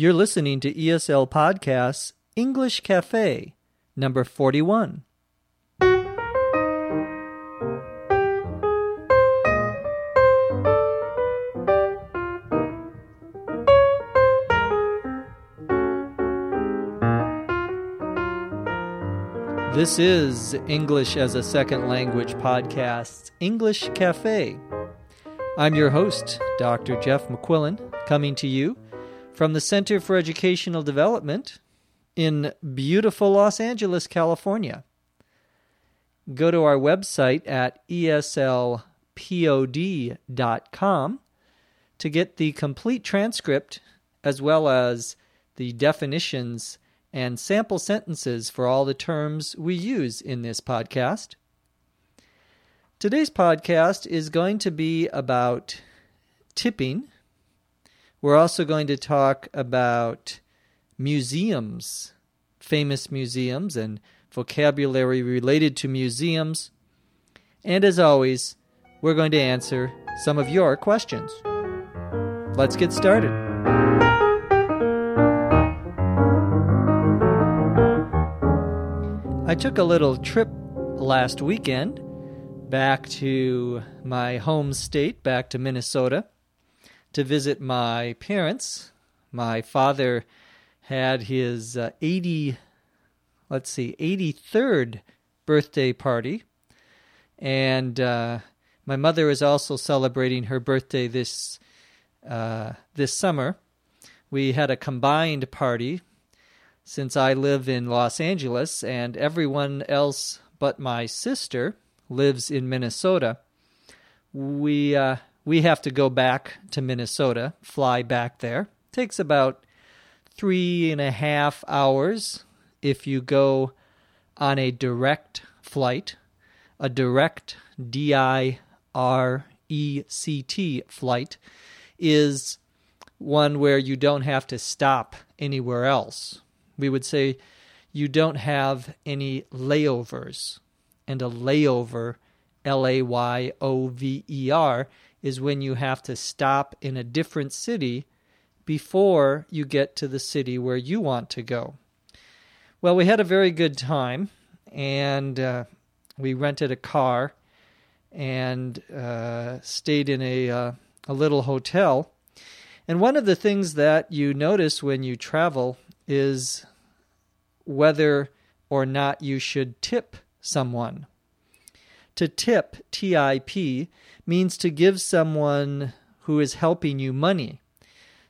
You're listening to ESL Podcasts English Cafe, number 41. This is English as a Second Language Podcast's English Cafe. I'm your host, Dr. Jeff McQuillan, coming to you from the Center for Educational Development in beautiful Los Angeles, California. Go to our website at eslpod.com to get the complete transcript as well as the definitions and sample sentences for all the terms we use in this podcast. Today's podcast is going to be about tipping. We're also going to talk about museums, famous museums, and vocabulary related to museums. And as always, we're going to answer some of your questions. Let's get started. I took a little trip last weekend back to my home state, back to Minnesota, to visit my parents. My father had his uh, 80, let's see, 83rd birthday party. And uh, my mother is also celebrating her birthday this uh, this summer. We had a combined party since I live in Los Angeles and everyone else but my sister lives in Minnesota, we uh, we have to go back to Minnesota, fly back there. Takes about three and a half hours if you go on a direct flight, a direct D I R E C T flight is one where you don't have to stop anywhere else. We would say you don't have any layovers and a layover, L A Y O V E R, is when you have to stop in a different city before you get to the city where you want to go. Well, we had a very good time, and uh, we rented a car and uh, stayed in a uh, a little hotel. And one of the things that you notice when you travel is whether or not you should tip someone. To tip, T I P, means to give someone who is helping you money,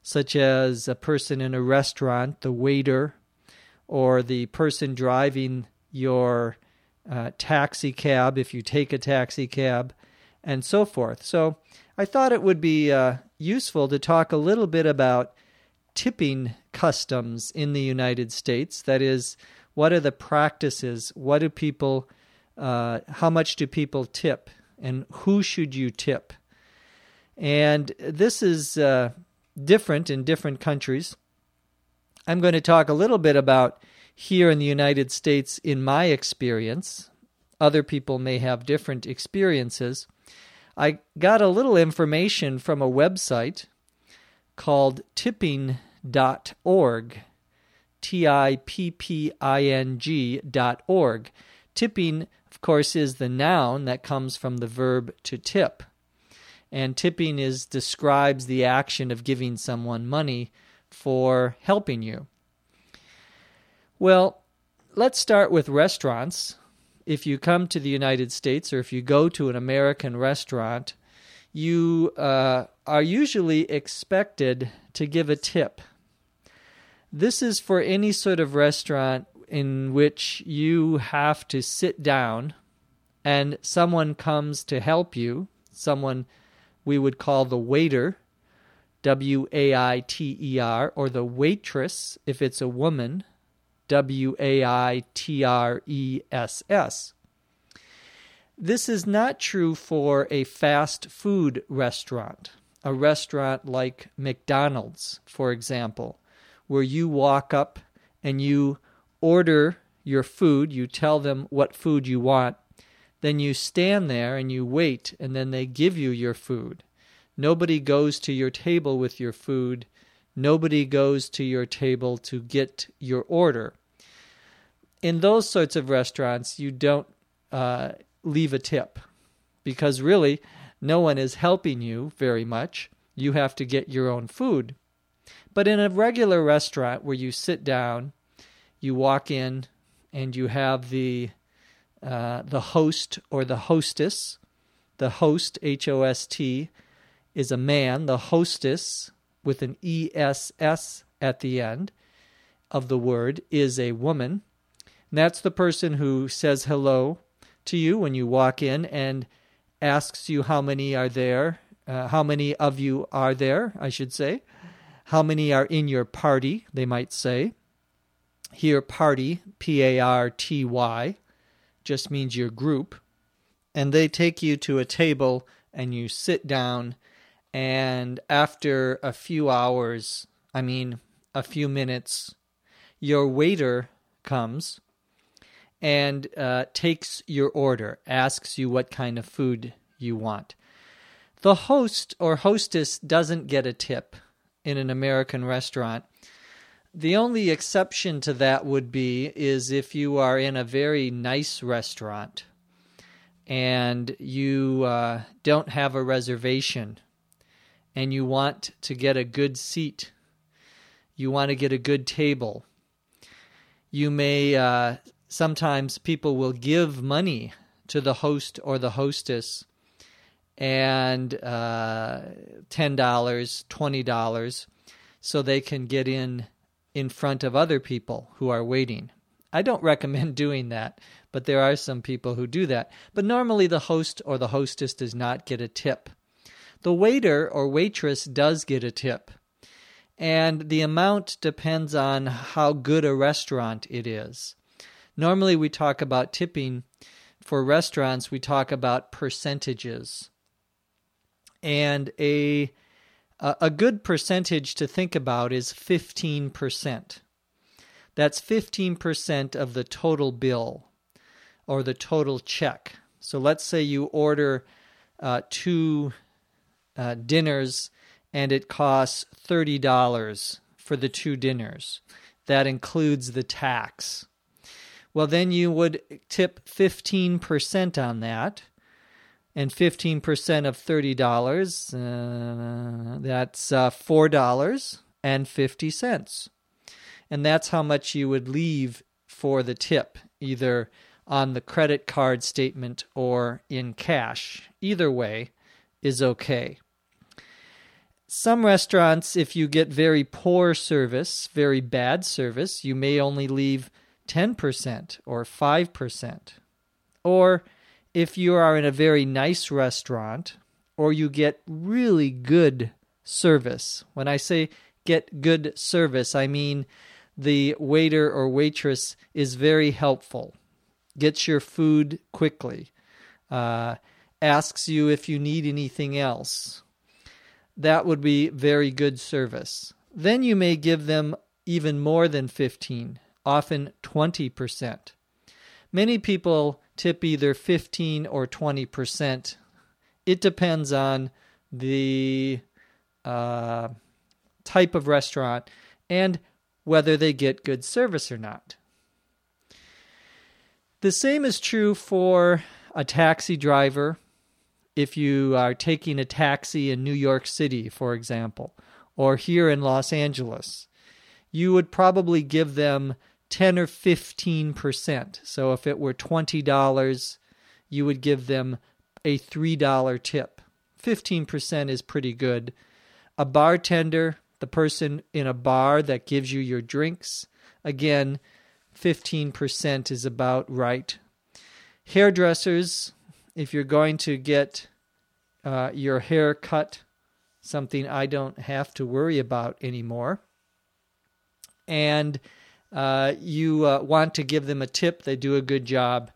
such as a person in a restaurant, the waiter, or the person driving your uh, taxi cab if you take a taxi cab, and so forth. So I thought it would be uh, useful to talk a little bit about tipping customs in the United States. That is, what are the practices? What do people, uh, how much do people tip? And who should you tip? And this is uh, different in different countries. I'm going to talk a little bit about here in the United States in my experience. Other people may have different experiences. I got a little information from a website called tipping.org. T I P P I N G dot org. Tipping, course, is the noun that comes from the verb to tip. And tipping is describes the action of giving someone money for helping you. Well, let's start with restaurants. If you come to the United States or if you go to an American restaurant, you uh, are usually expected to give a tip. This is for any sort of restaurant in which you have to sit down and someone comes to help you, someone we would call the waiter, W A I T E R, or the waitress if it's a woman, W A I T R E S S. This is not true for a fast food restaurant, a restaurant like McDonald's, for example where you walk up and you order your food, you tell them what food you want, then you stand there and you wait, and then they give you your food. Nobody goes to your table with your food. Nobody goes to your table to get your order. In those sorts of restaurants, you don't uh, leave a tip because really no one is helping you very much. You have to get your own food. But in a regular restaurant where you sit down, you walk in, and you have the uh, the host or the hostess. The host, H O S T, is a man. The hostess, with an E S S at the end of the word, is a woman. And that's the person who says hello to you when you walk in and asks you how many are there, uh, how many of you are there, I should say. How many are in your party, they might say. Here, party, P A R T Y, just means your group. And they take you to a table and you sit down. And after a few hours, I mean, a few minutes, your waiter comes and uh, takes your order, asks you what kind of food you want. The host or hostess doesn't get a tip in an American restaurant. The only exception to that would be is if you are in a very nice restaurant and you uh, don't have a reservation and you want to get a good seat, you want to get a good table. You may uh, sometimes people will give money to the host or the hostess and uh, $10, $20 so they can get in in front of other people who are waiting. I don't recommend doing that, but there are some people who do that. But normally the host or the hostess does not get a tip. The waiter or waitress does get a tip. And the amount depends on how good a restaurant it is. Normally we talk about tipping for restaurants, we talk about percentages and a a good percentage to think about is 15%. That's 15% of the total bill or the total check. So let's say you order uh, two uh, dinners and it costs $30 for the two dinners. That includes the tax. Well, then you would tip 15% on that and 15% of $30, uh, that's uh, $4.50. And that's how much you would leave for the tip, either on the credit card statement or in cash. Either way is okay. Some restaurants, if you get very poor service, very bad service, you may only leave 10% or 5%. Or if you are in a very nice restaurant or you get really good service. When I say get good service, I mean the waiter or waitress is very helpful, gets your food quickly, uh, asks you if you need anything else. That would be very good service. Then you may give them even more than 15, often 20%. Many people tip either 15 or 20%. It depends on the uh, type of restaurant and whether they get good service or not. The same is true for a taxi driver if you are taking a taxi in New York City, for example, or here in Los Angeles. You would probably give them 10 or 15%. So if it were $20, you would give them a $3 tip. 15% is pretty good. A bartender, the person in a bar that gives you your drinks, again, 15% is about right. Hairdressers, if you're going to get uh, your hair cut, something I don't have to worry about anymore. And uh, you uh, want to give them a tip, they do a good job.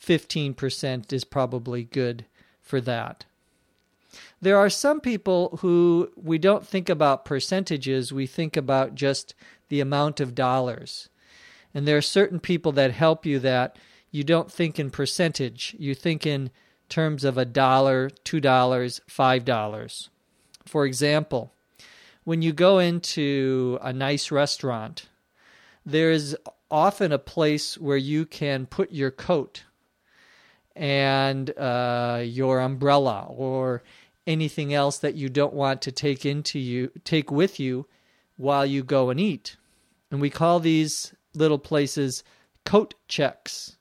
15% is probably good for that. There are some people who we don't think about percentages, we think about just the amount of dollars. And there are certain people that help you that you don't think in percentage, you think in terms of a dollar, two dollars, five dollars. For example, when you go into a nice restaurant, there is often a place where you can put your coat and uh, your umbrella or anything else that you don't want to take into you take with you while you go and eat. And we call these little places coat checks.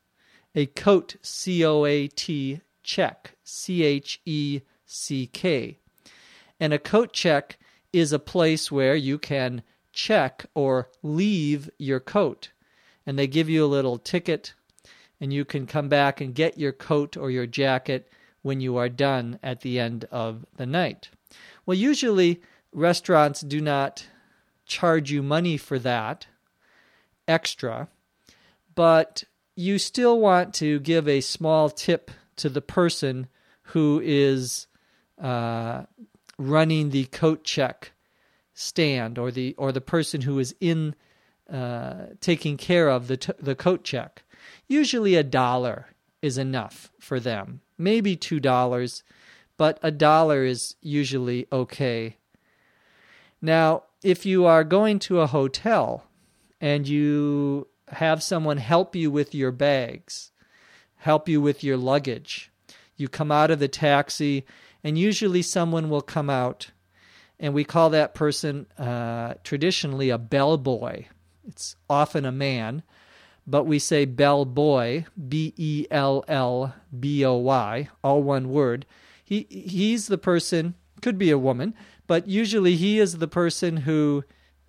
A coat C O A T check C H E C K. And a coat check is a place where you can check or leave your coat. And they give you a little ticket, and you can come back and get your coat or your jacket when you are done at the end of the night. Well, usually restaurants do not charge you money for that extra, but you still want to give a small tip to the person who is uh, running the coat check stand or the or the person who is in uh, taking care of the t- the coat check. Usually a dollar is enough for them, maybe two dollars, but a dollar is usually okay. Now, if you are going to a hotel and you have someone help you with your bags, help you with your luggage, you come out of the taxi, and usually someone will come out, and we call that person uh, traditionally a bellboy. It's often a man, but we say bell boy, B E L L B O Y, all one word. He he's the person, could be a woman, but usually he is the person who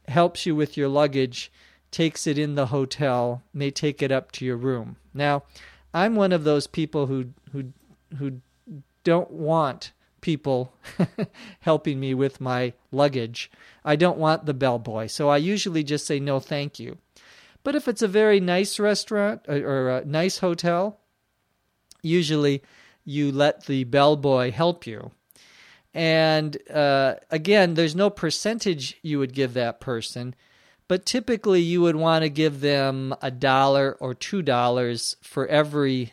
helps you with your luggage, takes it in the hotel, may take it up to your room. Now, I'm one of those people who who who don't want people helping me with my luggage. I don't want the bellboy, so I usually just say no, thank you. But if it's a very nice restaurant uh, or a nice hotel, usually you let the bellboy help you. And uh, again, there's no percentage you would give that person, but typically you would want to give them a dollar or two dollars for every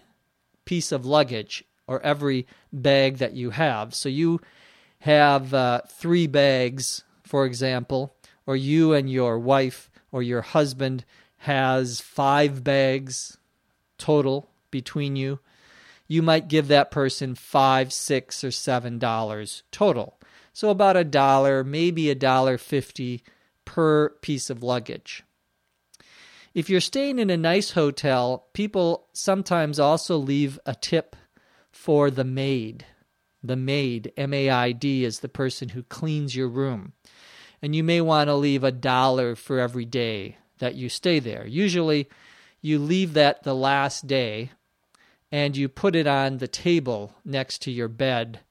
piece of luggage or every bag that you have. So you have uh, three bags, for example, or you and your wife or your husband has five bags total between you. You might give that person five, six, or seven dollars total. So about a dollar, maybe a dollar fifty per piece of luggage. If you're staying in a nice hotel, people sometimes also leave a tip for the maid. The maid, M A I D, is the person who cleans your room. And you may want to leave a dollar for every day that you stay there. Usually, you leave that the last day and you put it on the table next to your bed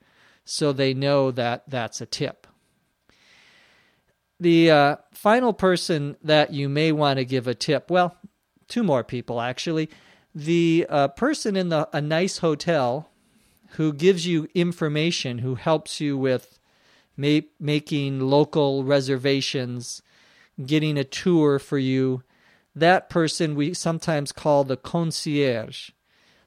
so they know that that's a tip. The uh, final person that you may want to give a tip, well, two more people actually. The uh, person in the a nice hotel who gives you information, who helps you with ma- making local reservations, getting a tour for you. That person we sometimes call the concierge.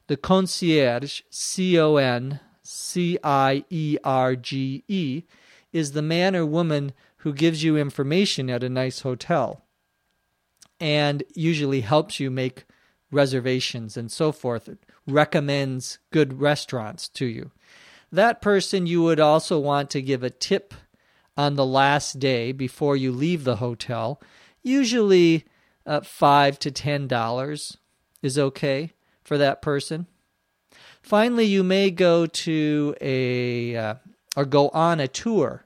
The concierge, C O N C I E R G E, is the man or woman who gives you information at a nice hotel and usually helps you make reservations and so forth, recommends good restaurants to you. That person you would also want to give a tip on the last day before you leave the hotel. Usually, uh, five to ten dollars is okay for that person. Finally, you may go to a uh, or go on a tour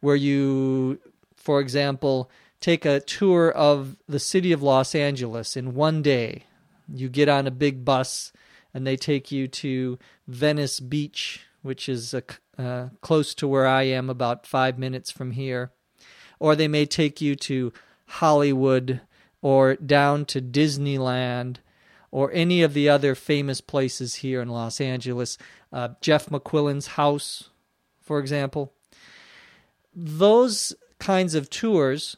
where you, for example, take a tour of the city of Los Angeles in one day you get on a big bus and they take you to Venice Beach, which is uh, close to where I am, about five minutes from here. Or they may take you to Hollywood or down to Disneyland or any of the other famous places here in Los Angeles. Uh, Jeff McQuillan's house, for example. Those kinds of tours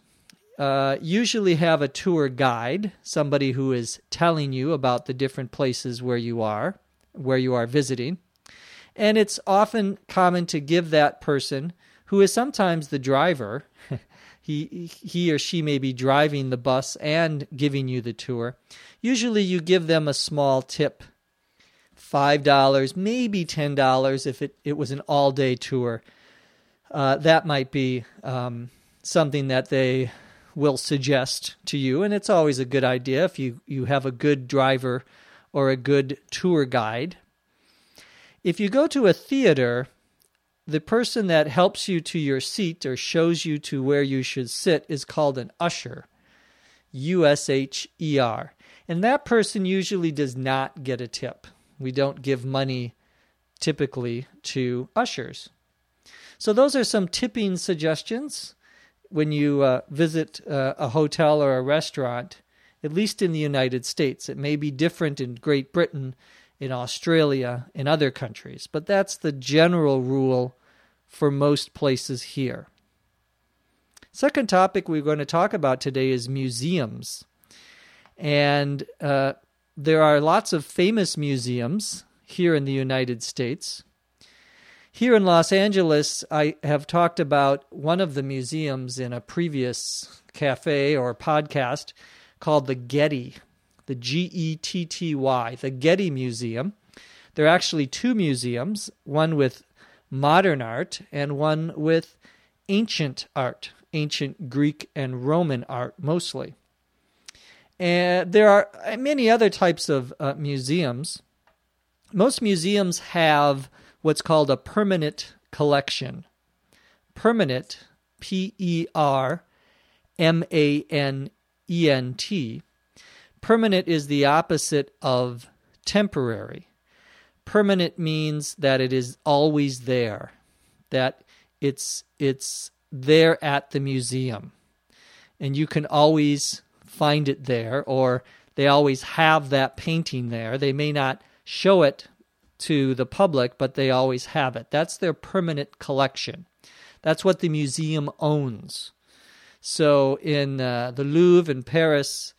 uh, usually have a tour guide, somebody who is telling you about the different places where you are, where you are visiting. And it's often common to give that person, who is sometimes the driver, He, he or she may be driving the bus and giving you the tour. Usually, you give them a small tip $5, maybe $10 if it, it was an all day tour. Uh, that might be um, something that they will suggest to you, and it's always a good idea if you, you have a good driver or a good tour guide. If you go to a theater, the person that helps you to your seat or shows you to where you should sit is called an usher. U S H E R. And that person usually does not get a tip. We don't give money typically to ushers. So, those are some tipping suggestions when you uh, visit uh, a hotel or a restaurant, at least in the United States. It may be different in Great Britain, in Australia, in other countries, but that's the general rule for most places here. Second topic we're going to talk about today is museums. And uh, there are lots of famous museums here in the United States. Here in Los Angeles, I have talked about one of the museums in a previous cafe or podcast called the Getty, the G E T T Y, the Getty Museum. There are actually two museums, one with modern art and one with ancient art, ancient Greek and Roman art mostly. And there are many other types of uh, museums. Most museums have what's called a permanent collection. Permanent, P E R M A N E N T. Permanent is the opposite of temporary. Permanent means that it is always there, that it's it's there at the museum, and you can always find it there, or they always have that painting there. They may not show it to the public, but they always have it. That's their permanent collection. That's what the museum owns. So in uh, the Louvre in Paris,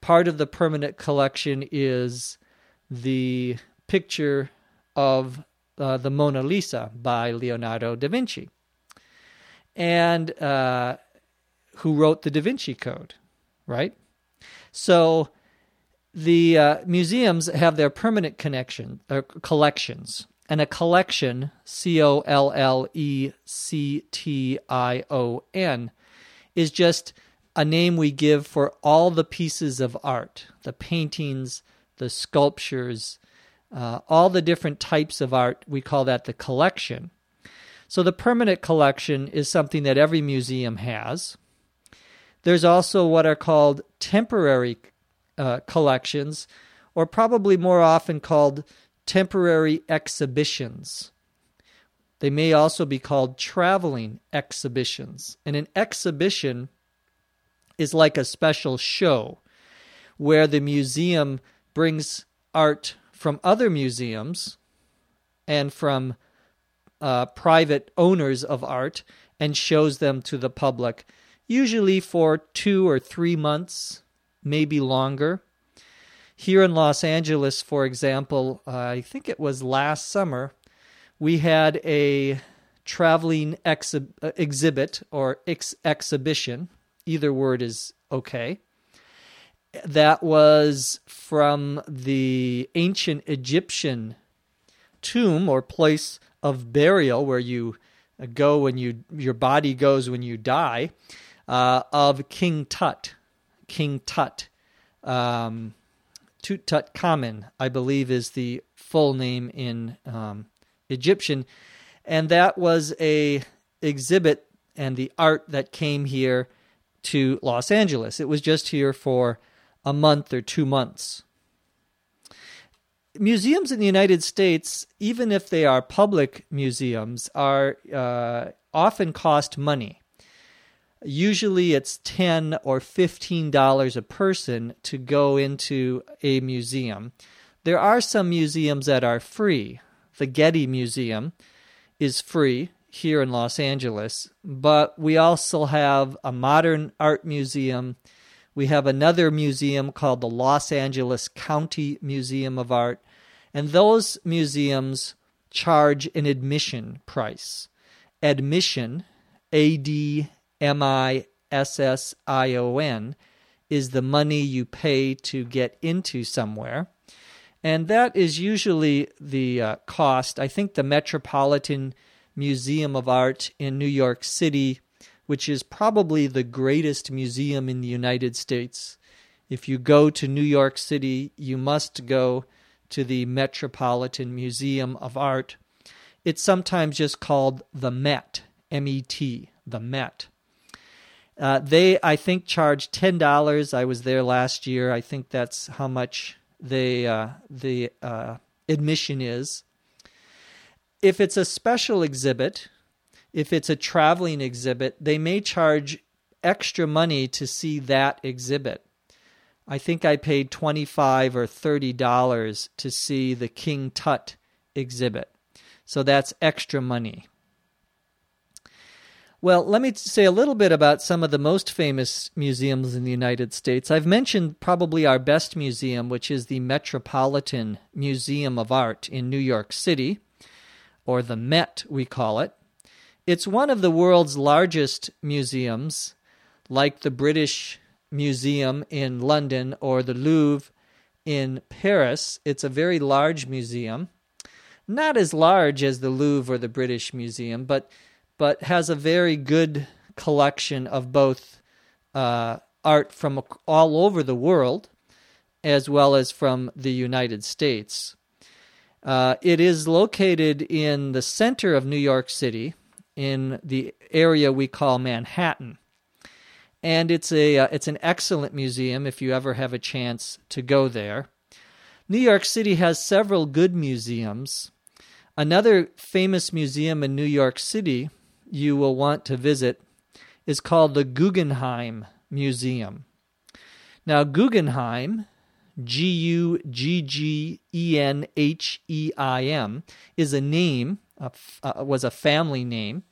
part of the permanent collection is the picture of uh, the Mona Lisa by Leonardo da Vinci, and uh, who wrote the Da Vinci Code, right? So the uh, museums have their permanent connection uh, collections, and a collection, C O L L E C T I O N, is just a name we give for all the pieces of art, the paintings, the sculptures, uh, all the different types of art. We call that the collection. So the permanent collection is something that every museum has. There's also what are called temporary uh, collections, or probably more often called temporary exhibitions. They may also be called traveling exhibitions. And an exhibition is like a special show where the museum brings art from other museums and from uh, private owners of art and shows them to the public, usually for two or three months maybe longer. Here in Los Angeles, for example, uh, I think it was last summer, we had a traveling exhi- uh, exhibit or ex- exhibition. Either word is okay. That was from the ancient Egyptian tomb or place of burial where you go when you your body goes when you die uh, of King Tut. King Tut. Um, Tutankhamun, I believe, is the full name in um, Egyptian, and that was a exhibit and the art that came here to Los Angeles. It was just here for a month or two months. Museums in the United States, even if they are public museums, are uh, often cost money. Usually it's 10 or $15 a person to go into a museum. There are some museums that are free. The Getty Museum is free here in Los Angeles, but we also have a modern art museum. We have another museum called the Los Angeles County Museum of Art, and those museums charge an admission price. Admission, A D M I S S I O N, is the money you pay to get into somewhere. And that is usually the uh, cost. I think the Metropolitan Museum of Art in New York City, which is probably the greatest museum in the United States. If you go to New York City, you must go to the Metropolitan Museum of Art. It's sometimes just called the Met, M E T, the Met. Uh, they, I think, charge ten dollars. I was there last year. I think that's how much they uh, the uh, admission is. If it's a special exhibit, if it's a traveling exhibit, they may charge extra money to see that exhibit. I think I paid twenty-five or thirty dollars to see the King Tut exhibit, so that's extra money. Well, let me say a little bit about some of the most famous museums in the United States. I've mentioned probably our best museum, which is the Metropolitan Museum of Art in New York City, or the Met, we call it. It's one of the world's largest museums, like the British Museum in London or the Louvre in Paris. It's a very large museum. Not as large as the Louvre or the British Museum, but but has a very good collection of both uh, art from all over the world as well as from the United States. Uh, it is located in the center of New York City, in the area we call Manhattan, and it's a uh, it's an excellent museum if you ever have a chance to go there. New York City has several good museums. Another famous museum in New York City you will want to visit is called the Guggenheim Museum. Now, Guggenheim, G U G G E N H E I M, is a name, uh, was a family name.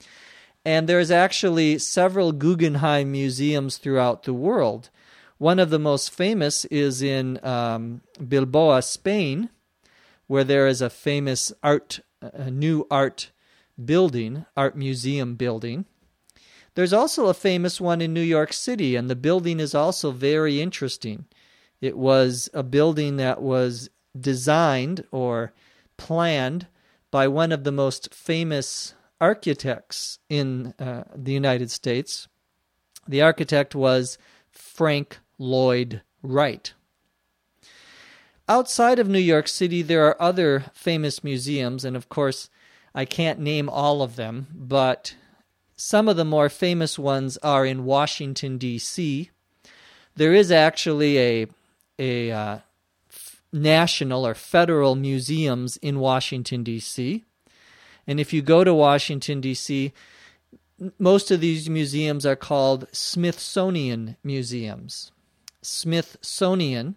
And there's actually several Guggenheim museums throughout the world. One of the most famous is in um, Bilbao, Spain, where there is a famous art, a new art building, art museum building. There's also a famous one in New York City, and the building is also very interesting. It was a building that was designed or planned by one of the most famous architects in uh, the United States. The architect was Frank Lloyd Wright. Outside of New York City, there are other famous museums, and of course, I can't name all of them, but some of the more famous ones are in Washington, D.C. There is actually a, a uh, national or federal museums in Washington, D.C. And if you go to Washington, D.C., most of these museums are called Smithsonian museums. Smithsonian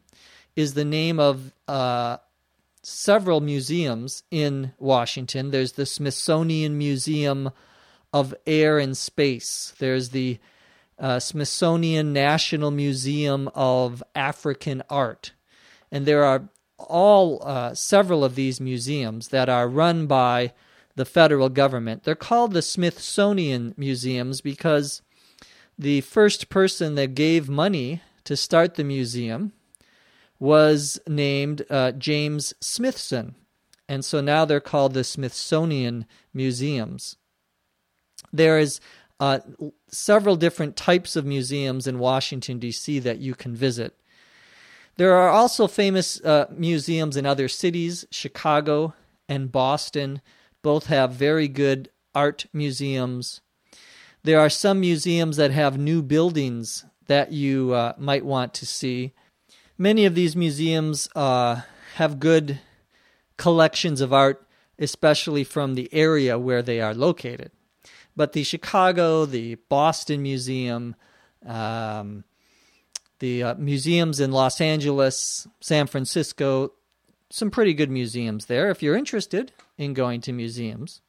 is the name of uh, several museums in Washington. There's the Smithsonian Museum of Air and Space. There's the uh, Smithsonian National Museum of African Art. And there are all uh, several of these museums that are run by the federal government. They're called the Smithsonian Museums because the first person that gave money to start the museum was named uh, James Smithson. And so now they're called the Smithsonian Museums. There is uh, several different types of museums in Washington, D.C. that you can visit. There are also famous uh, museums in other cities. Chicago and Boston both have very good art museums. There are some museums that have new buildings that you uh, might want to see. Many of these museums uh, have good collections of art, especially from the area where they are located. But the Chicago, the Boston Museum, um, the uh, museums in Los Angeles, San Francisco, some pretty good museums there. If you're interested in going to museums,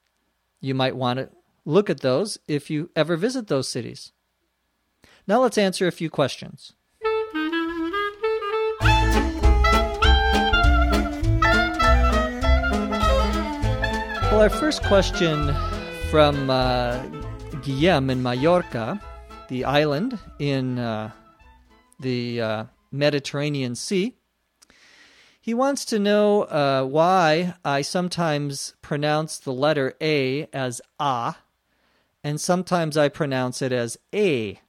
you might want to look at those if you ever visit those cities. Now let's answer a few questions. Our first question from uh, Guillem in Mallorca. the island in uh, the uh, Mediterranean Sea. He wants to know uh, why I sometimes pronounce the letter A as A, and sometimes I pronounce it as A.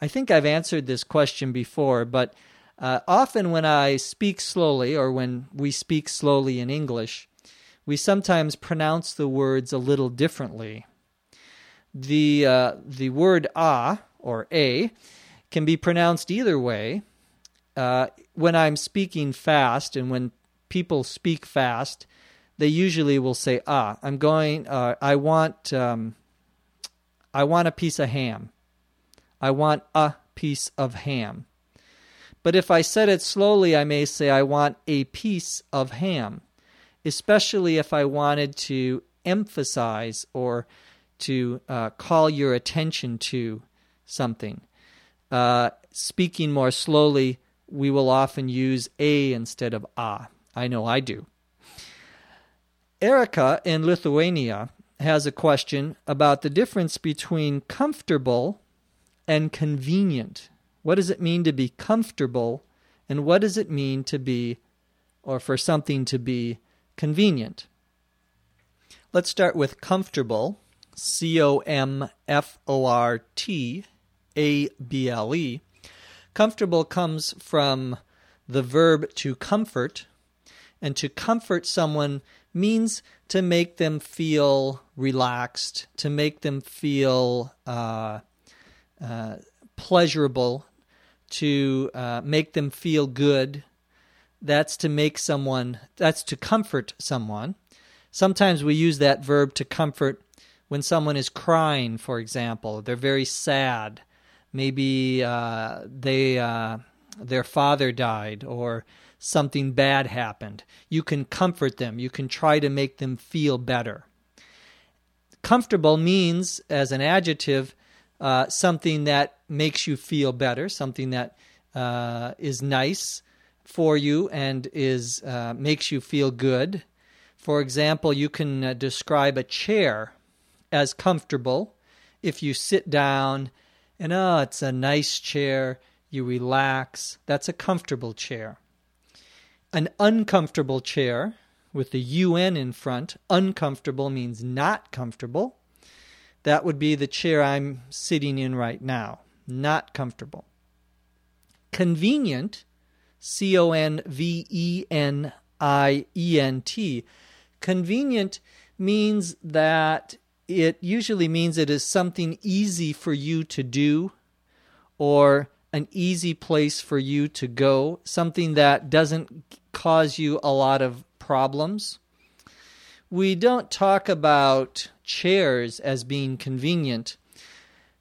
I think I've answered this question before, but uh, often when I speak slowly, or when we speak slowly in English, we sometimes pronounce the words a little differently. The, uh, the word a, or a, can be pronounced either way. Uh, when I'm speaking fast and when people speak fast, they usually will say ah. I'm going. Uh, I want. Um, I want a piece of ham. I want a piece of ham. But if I said it slowly, I may say I want a piece of ham, especially if I wanted to emphasize or to uh, call your attention to something. Uh, speaking more slowly, we will often use a instead of a. I know I do. Erica in Lithuania has a question about the difference between comfortable and convenient. What does it mean to be comfortable, and what does it mean to be, or for something to be, convenient? Let's start with comfortable. C O M F O R T A B L E. Comfortable comes from the verb to comfort, and to comfort someone means to make them feel relaxed, to make them feel uh, uh, pleasurable, to uh, make them feel good. That's to make someone, that's to comfort someone. Sometimes we use that verb to comfort when someone is crying, for example. They're very sad. Maybe uh, they, uh, their father died or something bad happened. You can comfort them. You can try to make them feel better. Comfortable means, as an adjective, uh, something that makes you feel better, something that uh, is nice for you and is uh, makes you feel good. For example, you can uh, describe a chair as comfortable if you sit down and oh, it's a nice chair. You relax. That's a comfortable chair. An uncomfortable chair with the UN in front, uncomfortable means not comfortable. That would be the chair I'm sitting in right now. Not comfortable. Convenient, C O N V E N I E N T. Convenient means that it usually means it is something easy for you to do or an easy place for you to go, something that doesn't cause you a lot of problems. We don't talk about chairs as being convenient.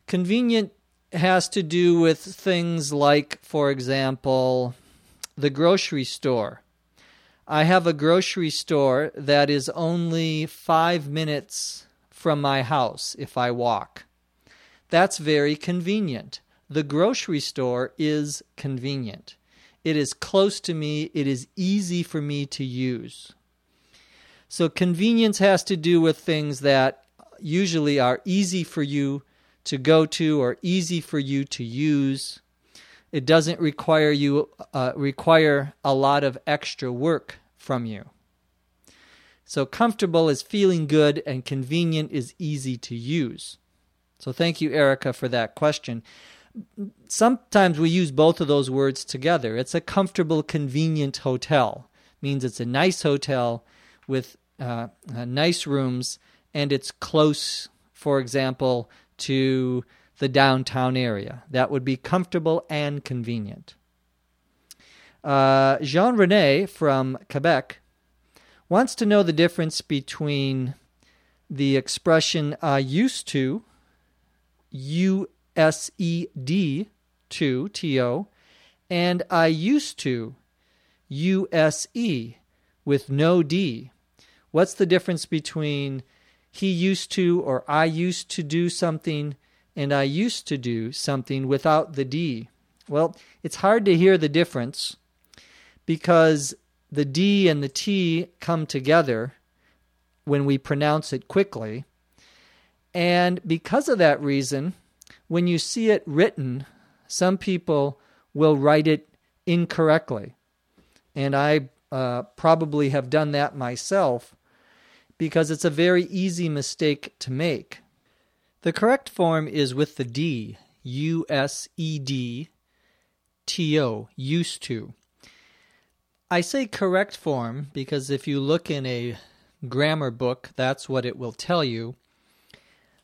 Convenient has to do with things like, for example, the grocery store. I have a grocery store that is only five minutes from my house if I walk. That's very convenient. The grocery store is convenient. It is close to me, it is easy for me to use. So, convenience has to do with things that usually are easy for you to go to or easy for you to use. It doesn't require you uh, require a lot of extra work from you. So comfortable is feeling good and convenient is easy to use. So thank you Erica for that question. Sometimes we use both of those words together. It's a comfortable convenient hotel. means it's a nice hotel with uh, nice rooms, and it's close, for example, to the downtown area. That would be comfortable and convenient. Uh, Jean Rene from Quebec wants to know the difference between the expression I used to, U S E D to, T O, and I used to, U S E, with no D. What's the difference between he used to or I used to do something and I used to do something without the D? Well, it's hard to hear the difference because the D and the T come together when we pronounce it quickly. And because of that reason, when you see it written, some people will write it incorrectly. And I uh, probably have done that myself because it's a very easy mistake to make. The correct form is with the D, U S E D T O, used to. I say correct form because if you look in a grammar book, that's what it will tell you.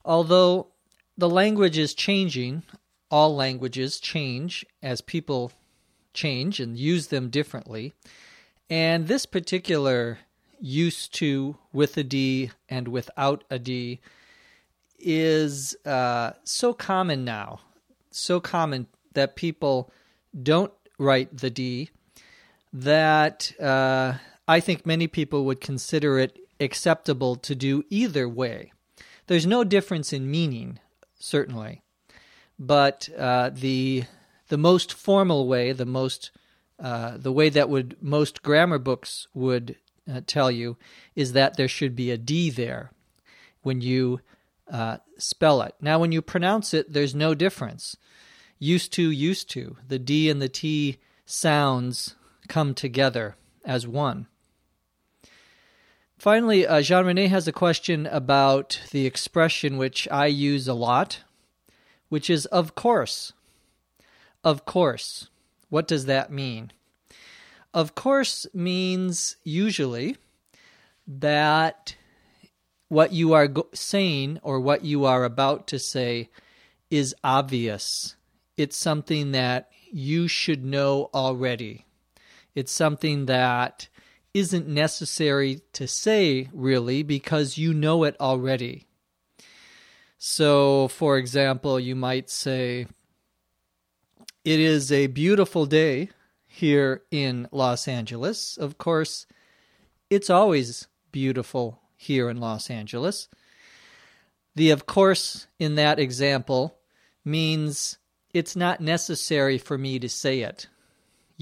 Although the language is changing, all languages change as people change and use them differently. And this particular used to with a D and without a D is uh, so common now, so common that people don't write the D that uh, I think many people would consider it acceptable to do either way. There's no difference in meaning, certainly, but uh, the the most formal way, the most uh, the way that would most grammar books would uh, tell you is that there should be a D there when you uh, spell it. Now, when you pronounce it, there's no difference. Used to, used to. The D and the T sounds come together as one. Finally, uh, Jean Rene has a question about the expression which I use a lot, which is of course. Of course. What does that mean? Of course means usually that what you are go- saying or what you are about to say is obvious. It's something that you should know already. It's something that isn't necessary to say, really, because you know it already. So, for example, you might say, It is a beautiful day here in Los Angeles. Of course, it's always beautiful here in Los Angeles. The of course in that example means it's not necessary for me to say it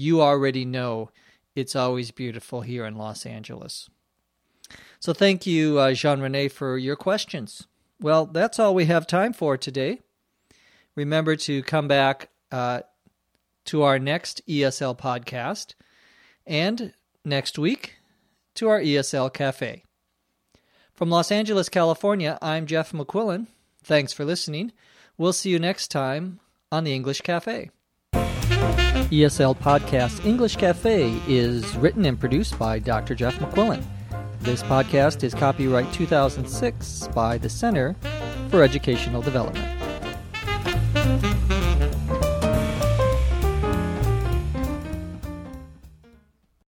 you already know it's always beautiful here in Los Angeles. So thank you, uh, Jean Rene, for your questions. Well, that's all we have time for today. Remember to come back uh, to our next ESL podcast and next week to our ESL Cafe. From Los Angeles, California, I'm Jeff McQuillan. Thanks for listening. We'll see you next time on the English Cafe. ESL Podcast English Cafe is written and produced by Dr. Jeff McQuillan. This podcast is copyright 2006 by the Center for Educational Development.